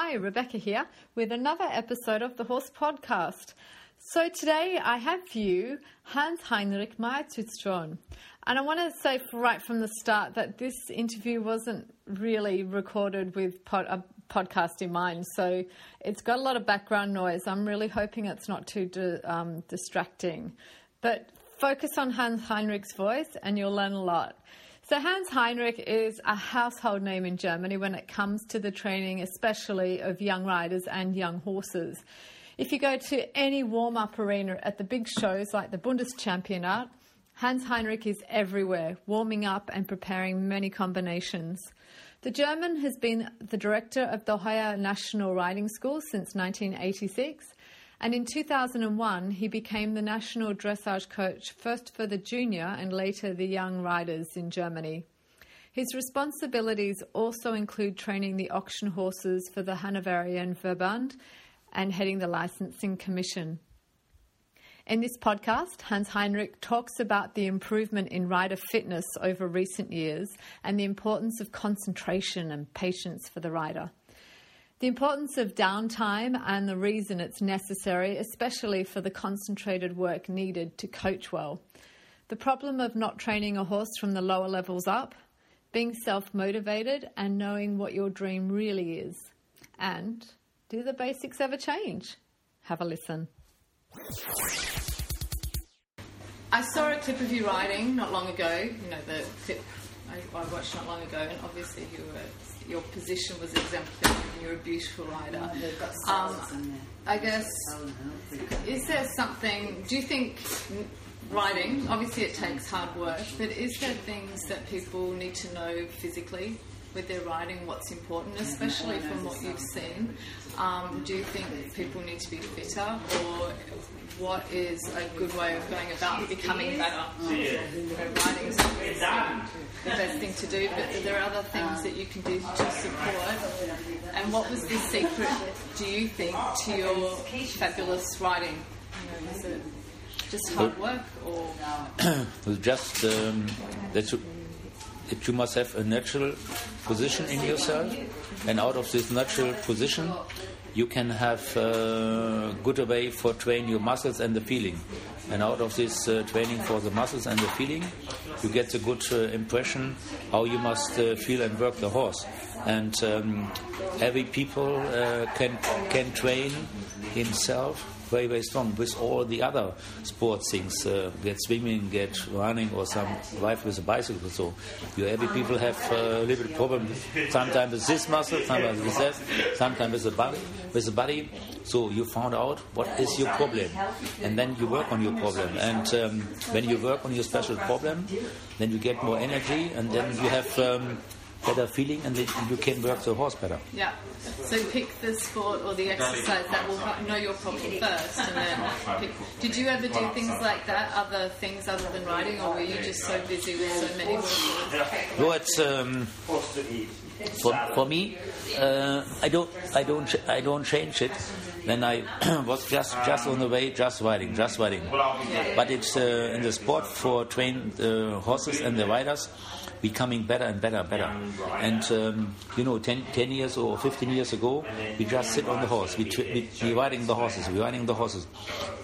Hi, Rebecca here with another episode of the Horse Podcast. So today I have for you Hans Heinrich Meyer zu Strohen. And I want to say right from the start that this interview wasn't really recorded with pod, a podcast in mind. So it's got a lot of background noise. I'm really hoping it's not too di- um, distracting. But focus on Hans Heinrich's voice and you'll learn a lot. So, Hans Heinrich is a household name in Germany when it comes to the training, especially of young riders and young horses. If you go to any warm up arena at the big shows like the Bundeschampionat, Hans Heinrich is everywhere, warming up and preparing many combinations. The German has been the director of the Hoya National Riding School since 1986 and in 2001, he became the national dressage coach, first for the junior and later the young riders in Germany. His responsibilities also include training the auction horses for the Hanoverian Verband and heading the licensing commission. In this podcast, Hans Heinrich talks about the improvement in rider fitness over recent years and the importance of concentration and patience for the rider. The importance of downtime and the reason it's necessary, especially for the concentrated work needed to coach well. The problem of not training a horse from the lower levels up, being self motivated, and knowing what your dream really is. And do the basics ever change? Have a listen. I saw a clip of you riding not long ago, you know, the clip I, I watched not long ago, and obviously you were your position was exemplary and you're a beautiful rider. Um, I guess, is there something, do you think riding, obviously it takes hard work, but is there things that people need to know physically with their riding, what's important, especially from what you've seen? Um, do you think people need to be fitter or what is a good way of going about becoming better? riding is the best thing to do, but there are other things that you can do to support. And what was the secret, do you think, to your fabulous riding? You know, just hard work or? just um, that, you, that you must have a natural position in yourself, and out of this natural position, you can have a good way for train your muscles and the feeling. And out of this uh, training for the muscles and the feeling, you get a good uh, impression how you must uh, feel and work the horse. And um, every people uh, can can train himself very, very strong with all the other sports things. Uh, get swimming, get running, or some life with a bicycle. So you every people have a little bit problem. Sometimes with this muscle, sometimes with that, sometimes with the body. With the body. So you found out what is your problem, and then you work on your problem. And um, when you work on your special problem, then you get more energy, and then you have. Um, better feeling and then you can work the horse better. Yeah. So pick the sport or the exercise that will know your problem first and then pick. Did you ever do things like that, other things other than riding, or were you just so busy with so many horses? No, it's. Um, for, for me, uh, I don't, I don't, I don't change it. Then I was just, just on the way, just riding, just riding. But it's uh, in the sport for trained uh, horses and the riders becoming better and better and better. And um, you know, 10, 10, years or 15 years ago, we just sit on the horse. We, we, we riding the horses, we riding the horses.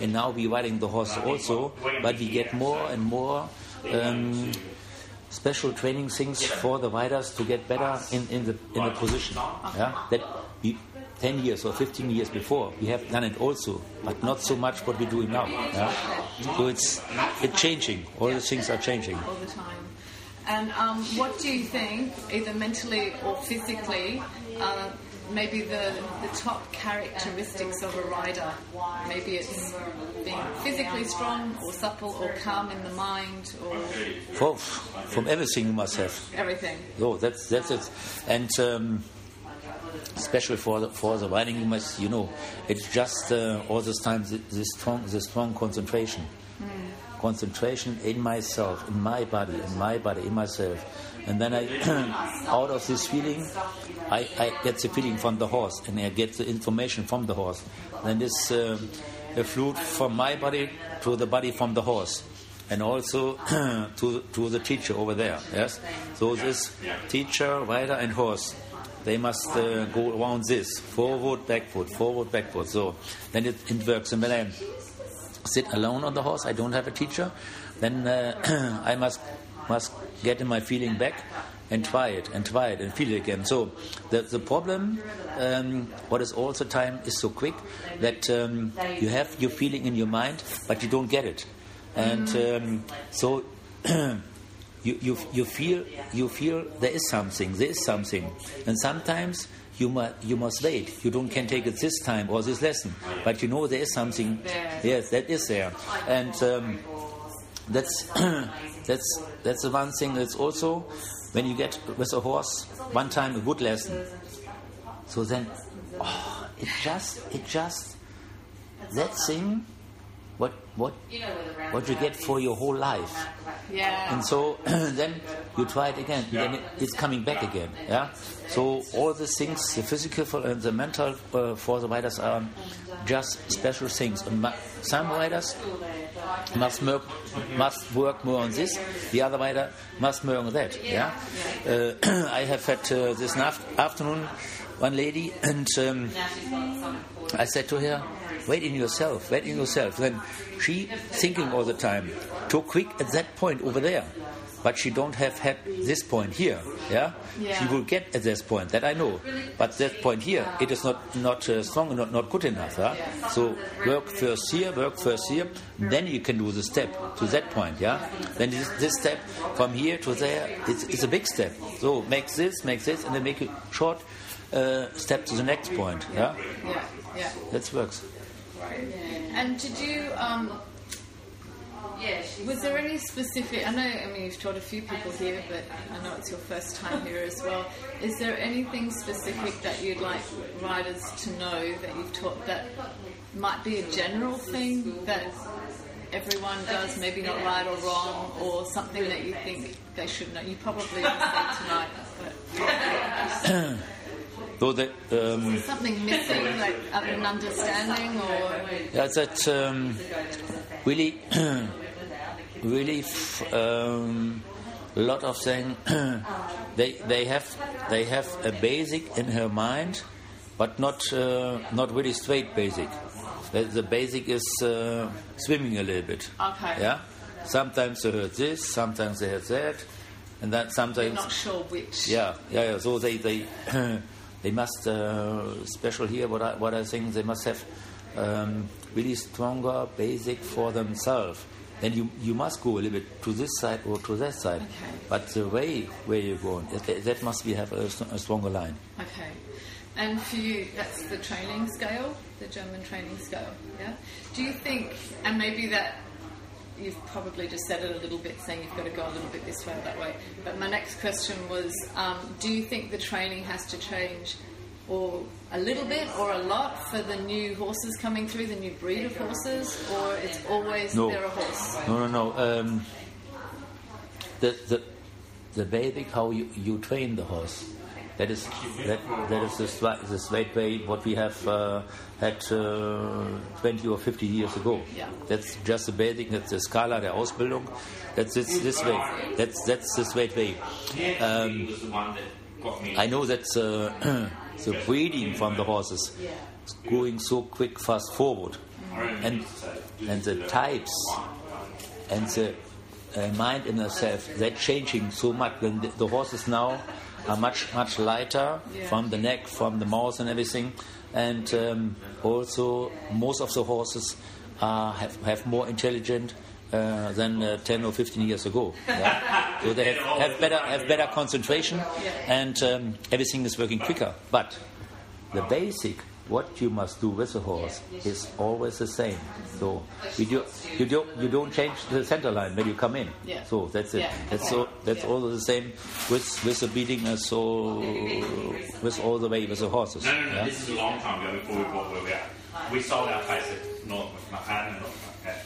And now we riding the horse also, but we get more and more. Um, special training things for the riders to get better in, in the in the position. Yeah, that we, 10 years or 15 years before we have done it also, but not so much what we're doing now. Yeah? So it's it's changing. All the things are changing. All the time. And um, what do you think, either mentally or physically, uh, maybe the, the top characteristics of a rider? Maybe it's being physically strong or supple or calm in the mind or. For, from everything you must have. Everything. Oh, that's, that's it. And. Um, especially for the, for the riding, you must, you know, it's just uh, all this time the, the strong, the strong concentration concentration in myself, in my body, in my body, in myself. And then I, out of this feeling, I, I, get the feeling from the horse, and I get the information from the horse. Then this uh, flute from my body to the body from the horse, and also to to the teacher over there. Yes, so this teacher, rider, and horse they must uh, go around this forward, backward, forward, backward. So then it, it works. And when I sit alone on the horse, I don't have a teacher, then uh, I must must get my feeling back and try it and try it and feel it again. So the the problem, um, what is all the time, is so quick that um, you have your feeling in your mind, but you don't get it, and um, so. you, you, you feel you feel there is something there is something and sometimes you must you must wait. You don't can take it this time or this lesson. But you know there is something. yes that is there. And um, that's that's that's the one thing that's also when you get with a horse one time a good lesson. So then oh, it just it just that thing what what what you get for your whole life Yeah. and so then you try it again, then it, it's coming back again. Yeah. So all the things, the physical and the mental uh, for the riders are just special things. And some riders must work, must work more on this. The other rider must work on that. Yeah. Uh, I have had uh, this naf- afternoon one lady, and um, I said to her, "Wait in yourself, wait in yourself." Then she thinking all the time, too quick at that point over there, but she don't have had this point here. Yeah, Yeah. she will get at this point that I know, but that point here it is not not uh, strong, not not good enough. Yeah? So work first here, work first here, then you can do the step to that point. Yeah, then this, this step from here to there, it's, it's a big step. So make this, make this, and then make a short uh, step to the next point. Yeah, Yeah. Yeah. that works. And did you? Um, was there any specific? I know. I mean, you've taught a few people here, but I know it's your first time here as well. Is there anything specific that you'd like riders to know that you've taught that might be a general thing that everyone does, maybe not right or wrong, or something that you think they should know? You probably won't say tonight, but That um, something missing, like an understanding, or Yeah, that um, really, really, f- um, a lot of things. they they have they have a basic in her mind, but not uh, not really straight basic. The, the basic is uh, swimming a little bit. Okay. Yeah. Sometimes they heard this, sometimes they heard that, and you're sometimes not sure which. yeah, yeah, yeah. So they they they must uh, special here. What I what I think they must have um, really stronger basic for themselves. Then you you must go a little bit to this side or to that side. Okay. But the way where you're going, that, that must be have a, a stronger line. Okay. And for you, that's the training scale, the German training scale, yeah? Do you think, and maybe that you've probably just said it a little bit, saying you've got to go a little bit this way or that way, but my next question was um, do you think the training has to change or a little bit or a lot for the new horses coming through, the new breed of horses, or it's always No. they're a horse? No, no, no. Um, the the the basic how you, you train the horse. That is that that is the the straight way what we have uh, had uh, 20 or 50 years ago. Yeah. That's just the basic. That's the Skala der Ausbildung. That's it's this way. That's that's the straight way. Um, was the one that got me. I know that uh, the breeding from the horses is going so quick, fast forward, and and the types and the uh, mind in itself they're changing so much. When the, the horses now are much much lighter Yeah. from the neck, from the mouth, and everything, and um, also most of the horses are have, have more intelligent. Uh, than uh, 10 or 15 years ago. Yeah? so they have, have better have better concentration, and um, everything is working quicker. But the basic what you must do with a horse is always the same. So you do, you don't you don't change the center line when you come in. Yeah. So that's it. Yeah. That's so that's Yeah. also the same with with the beating as so with all the way with the horses. No, no, no. yeah? This is a long time ago before we bought where we are. We sold our place at North McMahon and North at,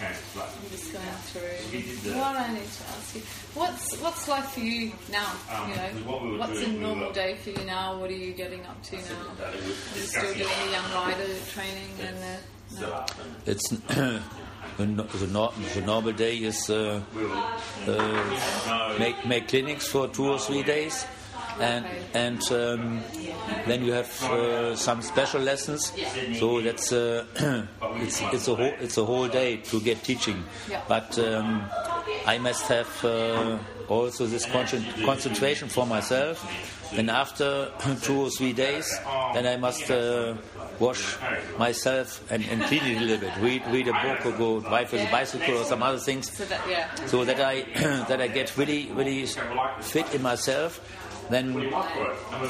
at Chance's I'm just going through. the- What I need to ask you, what's what's life for you now? Um, you know, what we what's doing, a we normal were- day for you now? What are you getting up to now? That it was Are you still doing the young rider training and the? No. It's the, no- the, nor- the normal day is uh, uh, make make clinics for two or three days, and and um, then you have uh, some special lessons. So that's uh, it's it's a whole it's a whole day to get teaching. But um, I must have uh, also this concent- concentration for myself. And after two or three days, then I must uh, wash myself and, and clean it a little bit. Read read a book or go drive with a bicycle or some other things So that so that I that I get really really fit in myself. Then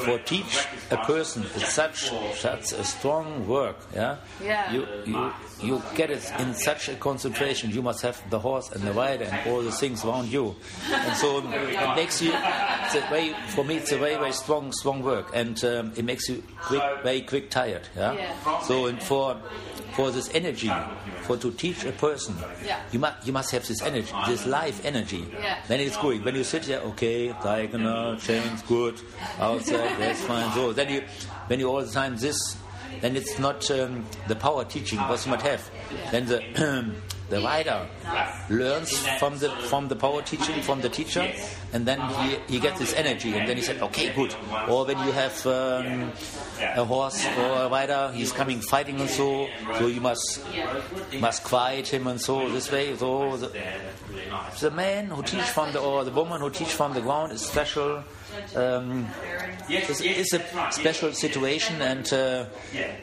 for teach a person it's such such a strong work. Yeah. Yeah. You you you get it in such a concentration. You must have the horse and the rider and all the things around you, and so it makes you. It's a very for me it's a very very strong strong work, and um, it makes you quick very quick tired. Yeah. Yeah. So and for for this energy, for to teach a person, Yeah. you must you must have this energy, this life energy. Yeah. Then it's going. When you sit there, okay, diagonal, chains, good, outside, that's fine. So then you, when you all the time this, then it's not um, the power teaching what you might have. Then the the rider learns from the from the power teaching from the teacher, and then he, he gets his energy, and then he said, okay, good. Or when you have um, a horse or a rider, he's coming fighting and so, so you must must quiet him and so this way. So the, the man who teach from the or the woman who teach from the ground is special. Um, it's, it's a special situation, and uh,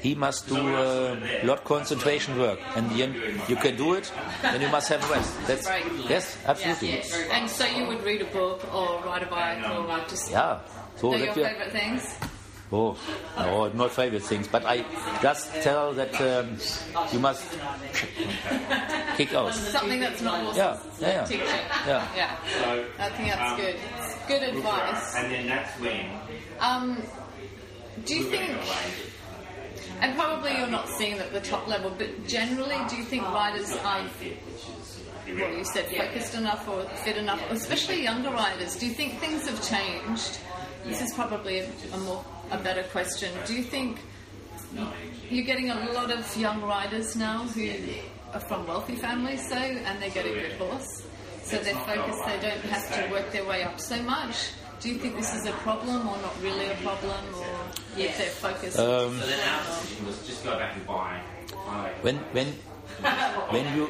he must do a lot concentration work. And you, you can do it, and you must have rest. That's Right. yes, absolutely. Yeah. And so you would read a book or ride a bike or like just Yeah. So your favorite things. Oh no, not favorite things, but I just tell that um, you must kick out. Something that's not horses Yeah, yeah, yeah. Yeah. Yeah. So, I think that's good. It's good advice. and then that's when Um, do you think, and probably you're not seeing it at the top level, but generally, do you think riders are, well, you said focused enough or fit enough, especially younger riders? Do you think things have changed? This is probably a, a more a better question. Do you think you're getting a lot of young riders now who are from wealthy families, so, and they get a good horse, so they're focused. They don't have to work their way up so much. Do you think this is a problem, or not really a problem, or if they're focused? Um, so then after was just go back and buy. buy when when when you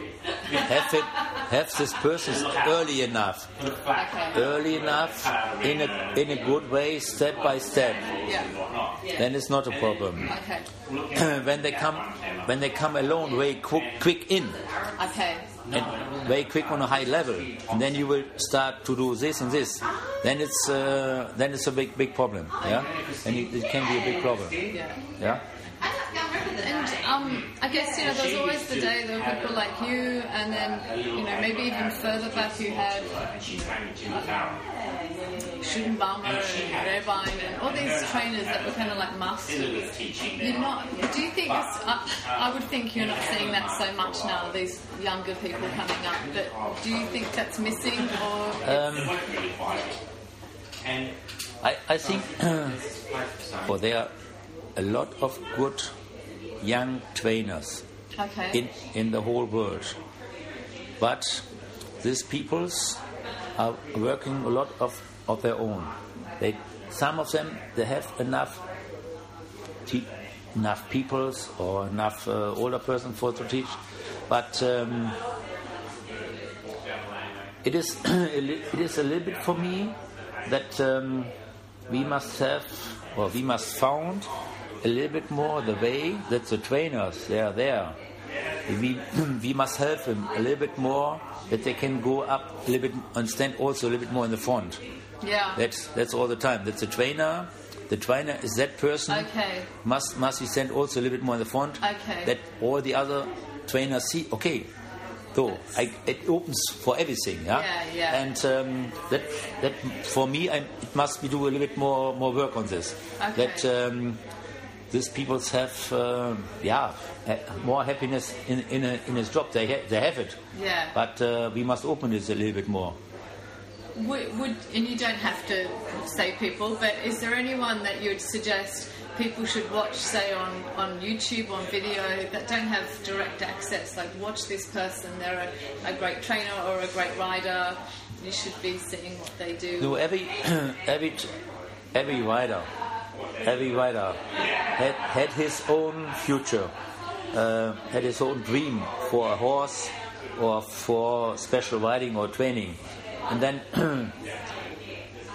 have it have this person early enough, okay. early enough in a in a good way, step by step, Yeah. then it's not a problem. Okay. when they come when they come alone very quick, quick in Okay. and very quick on a high level, and then you will start to do this and this. Then it's uh, then it's a big big problem. Yeah, and it, it can be a big problem. Yeah. Yeah. And um, I guess you know, there's always the day there were people like you, and then you know, maybe even further back, you had Schulten-Baumer and Rehbein and all these trainers that were kind of like masters. You're not. Do you think? It's, I, I would think you're not seeing that so much now. These younger people coming up, but do you think that's missing, or Um, and I, I think well, there are a lot of good young trainers okay? in, in the whole world. But these peoples are working a lot of, of their own. They, some of them, they have enough te- enough peoples or enough uh, older person for to teach, but um, it is it is a little bit for me that um, we must have or we must found a little bit more the way that the trainers they are there. We we must help them a little bit more that they can go up a little bit and stand also a little bit more in the front. yeah. That's that's all the time. That's the trainer. The trainer is that person Okay. must must be sent also a little bit more in the front. Okay. That all the other trainers see. Okay, so I, it opens for everything. Yeah. Yeah, yeah. And um, that that for me, I, it must be do a little bit more more work on this. Okay. That um, these people have uh, yeah more happiness in in, a, in his job. They ha- they have it. Yeah. But uh, we must open this a little bit more. Would, would and you don't have to say people, but is there anyone that you would suggest people should watch, say on, on YouTube, on video, that don't have direct access? Like, watch this person; they're a, a great trainer or a great rider. You should be seeing what they do. No, every every every rider, every rider had, had his own future, uh, had his own dream for a horse or for special riding or training, and then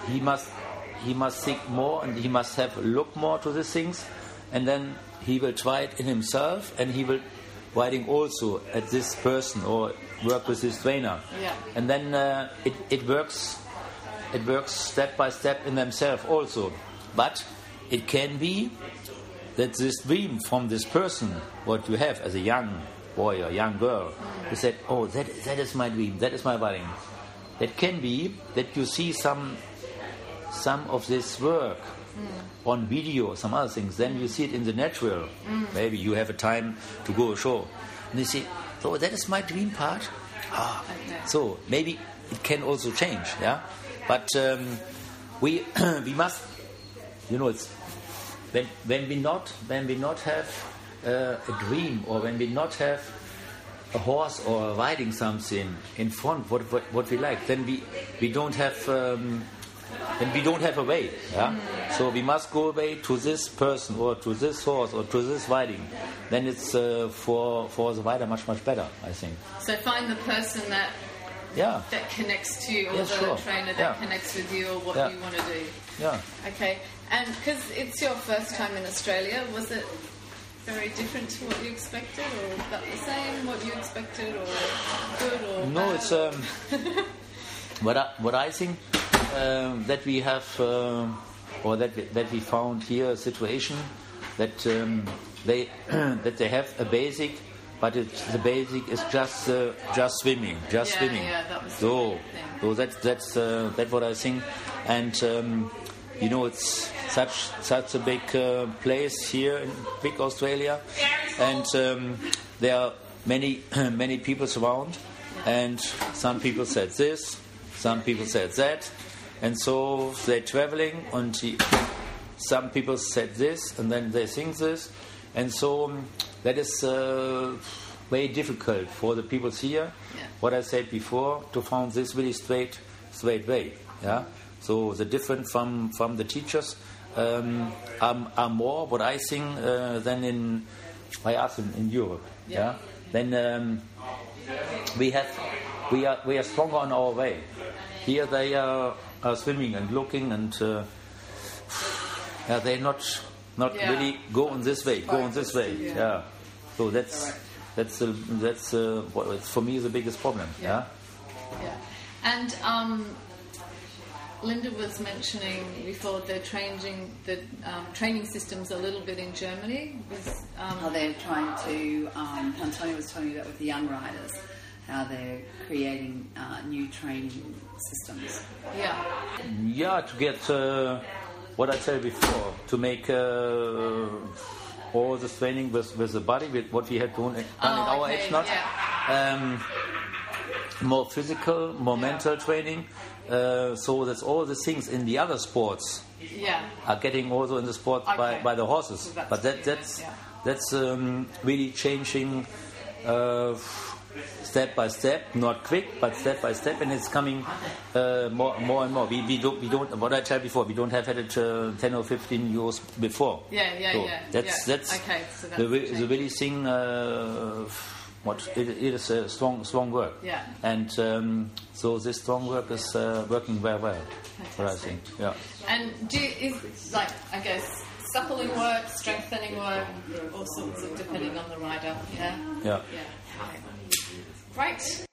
he must he must think more and he must have look more to these things, and then he will try it in himself and he will riding also at this person or work with his trainer, Yeah. and then uh, it it works it works step by step in themselves also. But it can be that this dream from this person, what you have as a young boy or young girl, you said, "Oh, that that is my dream. That is my wedding." That can be that you see some some of this work on video, or some other things. Then you see it in the natural. Maybe you have a time to go ashore, and you see, "Oh, that is my dream part." Ah, so maybe it can also change, yeah. But um, we we must, you know, it's when when we not when we not have uh, a dream or when we not have a horse or riding something in front what what, what we like, then we we don't have. Um, then we don't have a way, yeah. So we must go away to this person or to this horse or to this riding. Then it's uh, for for the rider much much better, I think. So find the person that Yeah, that connects to you, or the sure. trainer that Yeah. connects with you, or what Yeah. you want to do. yeah. Okay, and because it's your first time in Australia, was it very different to what you expected, or about the same? What you expected, or good, or No, bad? it's um, what I, what I think um, that we have um or that we, that we found here a situation that um, they that they have a basic, but it's, the basic is just uh, just swimming, just Yeah, swimming. yeah, that was so so that's that's uh, that's what I think, and. You know, it's such such a big uh, place here in big Australia, and um, there are many many people around, and some people said this, some people said that, and so they're traveling, and some people said this, and then they think this, and so um, that is uh, very difficult for the people here. Yeah. What I said before to find this really straight straight way. Yeah. So the different from from the teachers um, are, are more what I think uh, than in by us in, in Europe. Yeah. Yeah. Then um, we have we are we are stronger on our way. Here they are, are swimming and looking and uh, yeah, they not not Yeah. really go on this way, go on this way. Yeah. Yeah. So that's that's uh, that's uh, for me the biggest problem. Yeah. yeah? Yeah. And um, Linda was mentioning before they're changing the um, training systems a little bit in Germany. Was, how um, they're trying to, um, Antonio was telling me that with the young riders, how they're creating uh, new training systems. yeah, Yeah, to get uh, what I said before, to make uh, all this training with, with the body, with what we had done, done in Oh, our okay, age, not um, more physical, more mental training. Uh, so that's all the things in the other sports yeah, are getting also in the sport by, Okay. by the horses. So but that, that's meant, that's um, really changing uh, step by step, not quick, but step by step, and it's coming uh, more more and more. We, we don't we don't what I said before. We don't have had it uh, ten or fifteen years before. Yeah, yeah, so yeah, That's yeah. that's Okay, so that's the, the re- the change. really thing. What it, it is a strong strong work. Yeah. And um, so this strong work is uh, working very well. What I think. Yeah. And do is like I guess suppling work, strengthening work, all sorts of depending on the rider. Yeah. Yeah. Yeah. Right.